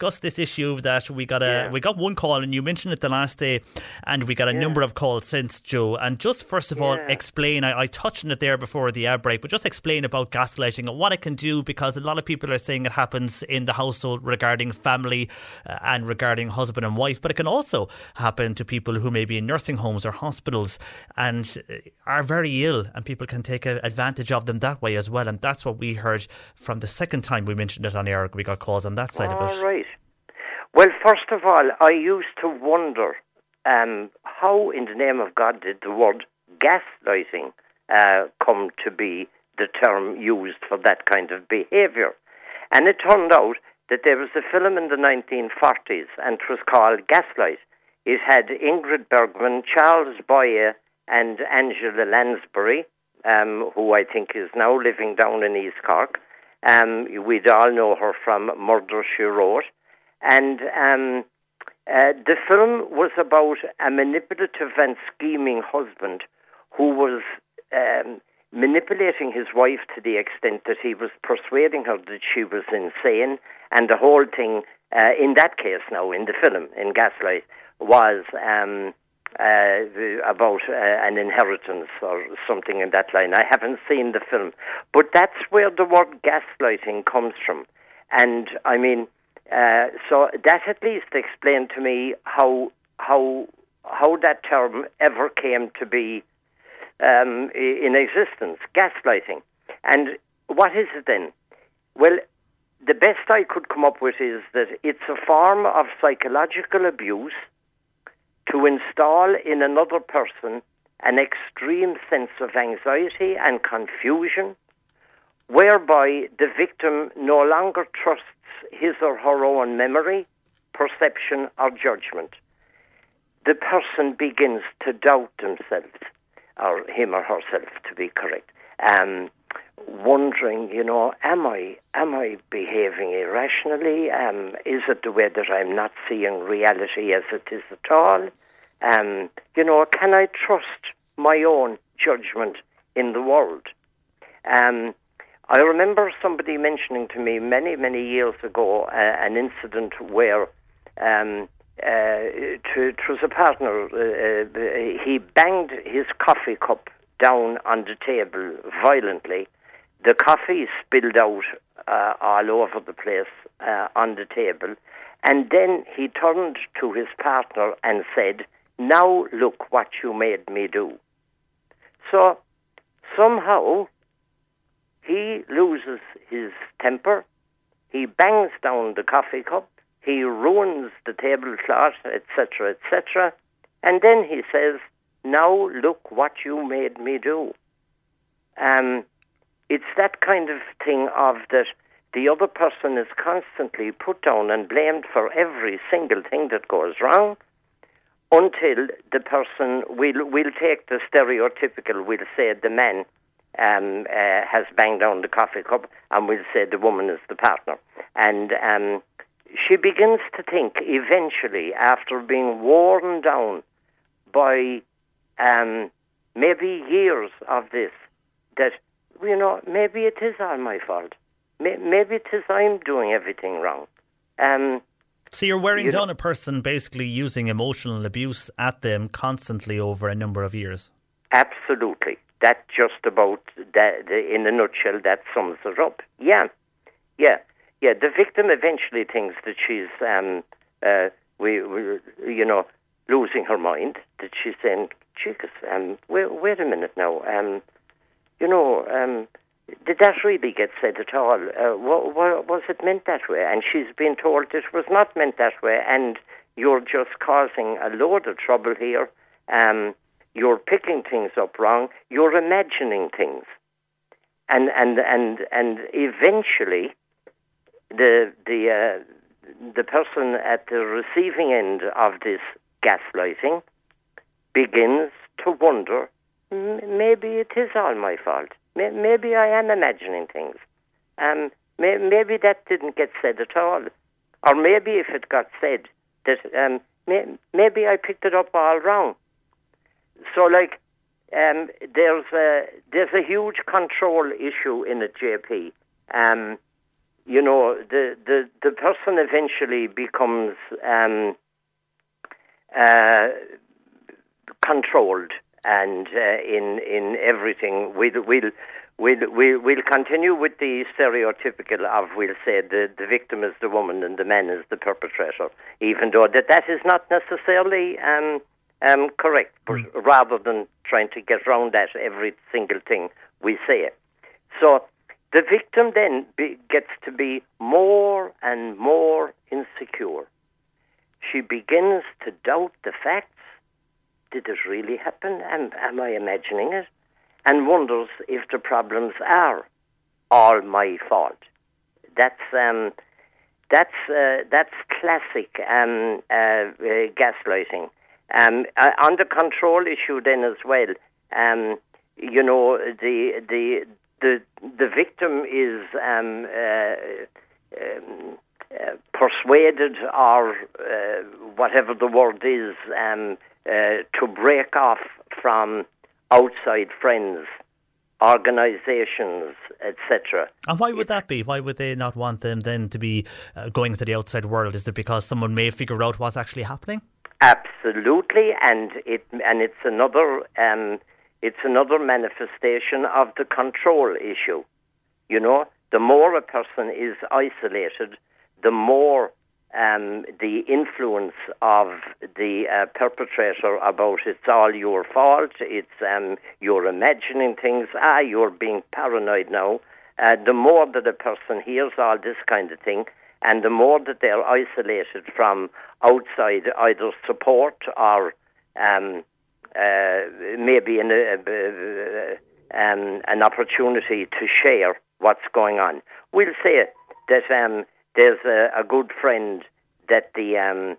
discuss this issue that we got a Yeah. we got one call and you mentioned it the last day and we got a Yeah. number of calls since Joe and just first of all explain I, I touched on it there before the outbreak but just explain about gaslighting and what it can do because a lot of people are saying it happens in the household regarding family uh, and regarding husband and wife but it can also happen to people who may be in nursing homes or hospitals and uh, are very ill and people can take advantage of them that way as well and that's what we heard from the second time we mentioned it on air we got calls on that side of it right. Well, first of all, I used to wonder um, how, in the name of God, did the word gaslighting uh, come to be the term used for that kind of behaviour. And it turned out that there was a film in the 1940s, and it was called Gaslight. It had Ingrid Bergman, Charles Boyer, and Angela Lansbury, um, who I think is now living down in East Cork. Um, we'd all know her from Murder, She Wrote. And um, uh, the film was about a manipulative and scheming husband who was um, manipulating his wife to the extent that he was persuading her that she was insane. And the whole thing, uh, in that case now, in the film, in Gaslight, was um, uh, about uh, an inheritance or something in that line. I haven't seen the film. But that's where the word gaslighting comes from. And I mean, uh, so that at least explained to me how how how that term ever came to be um, in existence, gaslighting. And what is it then? Well, the best I could come up with is that it's a form of psychological abuse to install in another person an extreme sense of anxiety and confusion, whereby the victim no longer trusts his or her own memory, perception, or judgment. The person begins to doubt themselves, or him or herself, to be correct, um, wondering, you know, am I am I behaving irrationally? Um, is it the way that I'm not seeing reality as it is at all? Um, you know, can I trust my own judgment in the world? Um, I remember somebody mentioning to me many, many years ago uh, an incident where um, uh, it, was a partner. Uh, uh, he banged his coffee cup down on the table violently. The coffee spilled out uh, all over the place uh, on the table. And then he turned to his partner and said, Now look what you made me do. So somehow he loses his temper, he bangs down the coffee cup, he ruins the tablecloth, etc., etc., and then he says, Now look what you made me do. Um, it's that kind of thing of that the other person is constantly put down and blamed for every single thing that goes wrong until the person will will take the stereotypical we'll say the man um, uh, has banged on the coffee cup and we'll say the woman is the partner and um, she begins to think eventually after being worn down by um, maybe years of this that you know maybe it is all my fault maybe it is I'm doing everything wrong um, So you're wearing You know- down a person basically using emotional abuse at them constantly over a number of years. Absolutely. That just about that, in a nutshell, that sums it up. Yeah, yeah. yeah, the victim eventually thinks that she's, um, uh, we, we, you know, losing her mind. That she's saying, "Jesus, um, wait, wait a minute now. Um, you know, um, did that really get said at all? Uh, what, what, was it meant that way?" And she's been told it was not meant that way, and you're just causing a load of trouble here. Um, you're picking things up wrong. You're imagining things, and and and and eventually, the the uh, the person at the receiving end of this gaslighting begins to wonder. Maybe it is all my fault. Maybe I am imagining things. Um, maybe that didn't get said at all, or maybe if it got said, that um, maybe I picked it up all wrong. So, like, um, there's a there's a huge control issue in a JP. Um, you know, the, the, the person eventually becomes um, uh, controlled and uh, in in everything. We'll, we'll, we'll, we'll, continue with the stereotypical of, we'll say, the, the victim is the woman and the man is the perpetrator, even though that, that is not necessarily um, um, correct, but mm. rather than trying to get around that every single thing we say. So the victim then be, gets to be more and more insecure. She begins to doubt the facts. Did it really happen? Am, am I imagining it? And wonders if the problems are all my fault. That's um, that's uh, that's classic um, uh, uh, gaslighting. Um, uh, on the control issue, then as well, um, you know, the the the the victim is um, uh, um, uh, persuaded, or uh, whatever the word is, um, uh, to break off from outside friends organisations, etc. And why would that be? Why would they not want them then to be uh, going to the outside world? Is it because someone may figure out what's actually happening? Absolutely, and it and it's another um, it's another manifestation of the control issue. You know, the more a person is isolated, the more um, the influence of the uh, perpetrator about it's all your fault, it's um, you're imagining things, ah, you're being paranoid now. Uh, the more that a person hears all this kind of thing, and the more that they're isolated from outside either support or um, uh, maybe an, uh, um, an opportunity to share what's going on. We'll say that um, there's a, a, good friend that the um,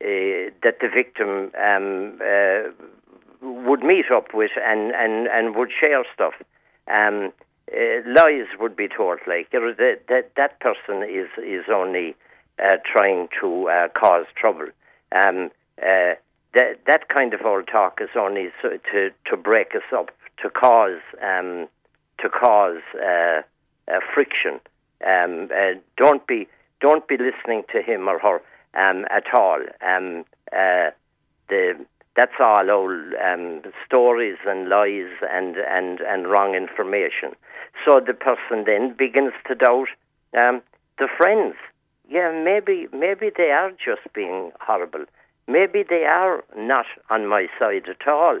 uh, that the victim um, uh, would meet up with and, and, and would share stuff. Um, uh, lies would be told. Like you know, that that that person is is only uh, trying to uh, cause trouble. Um, uh, that that kind of old talk is only so, to to break us up, to cause um, to cause uh, uh, friction. Um, don't be don't be listening to him or her um, at all. Um, the that's all old um, stories and lies and, and, and wrong information. So the person then begins to doubt um, the friends. Yeah, maybe maybe they are just being horrible. Maybe they are not on my side at all.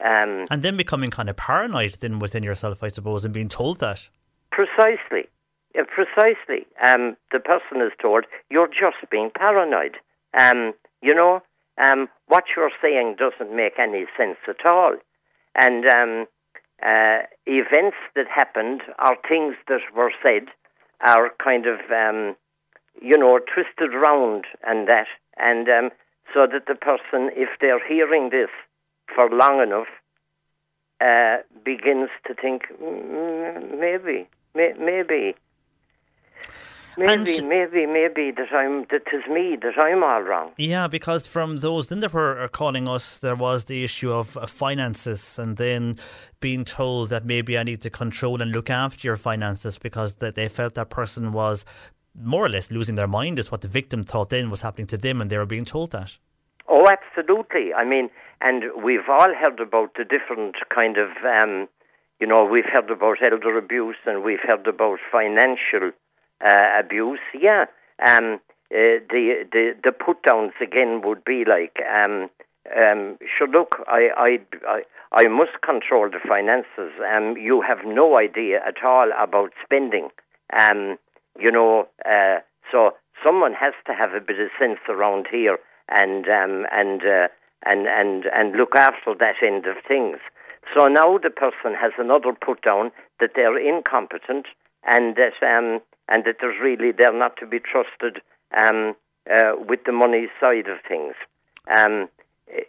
Um, and then becoming kind of paranoid then within yourself, I suppose, and being told that. Precisely. Yeah, precisely. Um, the person is told, you're just being paranoid. Um, you know, um, what you're saying doesn't make any sense at all. And um, uh, events that happened or things that were said are kind of, um, you know, twisted around and that. And um, so that the person, if they're hearing this for long enough, uh, begins to think, maybe, may, maybe Maybe, and maybe, maybe that I'm that is me that I'm all wrong. Yeah, because from those then that were calling us, there was the issue of finances, and then being told that maybe I need to control and look after your finances because that they felt that person was more or less losing their mind is what the victim thought then was happening to them, and they were being told that. Oh, absolutely. I mean, and we've all heard about the different kind of, um, you know, we've heard about elder abuse and we've heard about financial uh, abuse, yeah. Um, uh, the the the put downs again would be like, um, um, sure, look, I, I I I must control the finances. Um, you have no idea at all about spending. Um, you know, uh, so someone has to have a bit of sense around here and um, and uh, and and and look after that end of things. So now the person has another put down that they're incompetent and that um, and that there's really they're not to be trusted um, uh, with the money side of things. Um,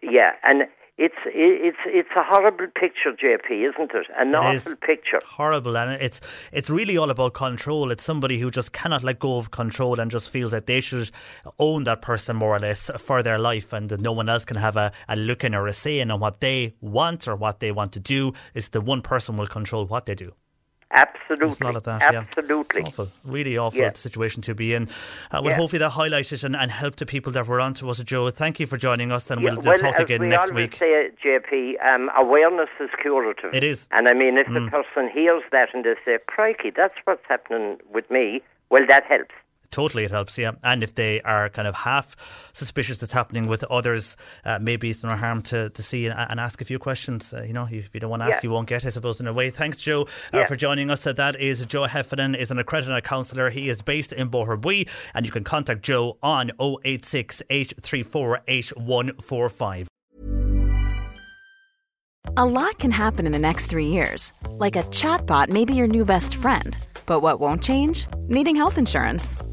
yeah, and it's it's it's a horrible picture, JP, isn't it? An It awful picture. horrible, and it's it's really all about control. It's somebody who just cannot let go of control and just feels that they should own that person more or less for their life, and that no one else can have a, a look in or a say in on what they want or what they want to do. It's the one person will control what they do. Absolutely, a lot of that. absolutely. Yeah. It's awful, really awful Yeah. situation to be in. Uh, well, Yeah. hopefully that highlighted and, and helped the people that were on to us, Joe. Thank you for joining us, and Yeah, we'll well, talk as again we next week. say, JP, um, awareness is curative. It is. Mm. And I mean, if the person hears that and they say, crikey, that's what's happening with me, well, that helps. Totally, it helps, yeah. And if they are kind of half suspicious it's happening with others, uh, maybe it's no harm to, to see and, and ask a few questions. Uh, you know, if you don't want to ask, Yeah. you won't get, I suppose, in a way. Thanks, Joe, uh, Yeah. for joining us. Uh, that is Joe Heffernan, is an accredited counsellor. He is based in Boherbue, and you can contact Joe on 086 834 8145. A lot can happen in the next three years. Like a chatbot may be your new best friend. But what won't change? Needing health insurance.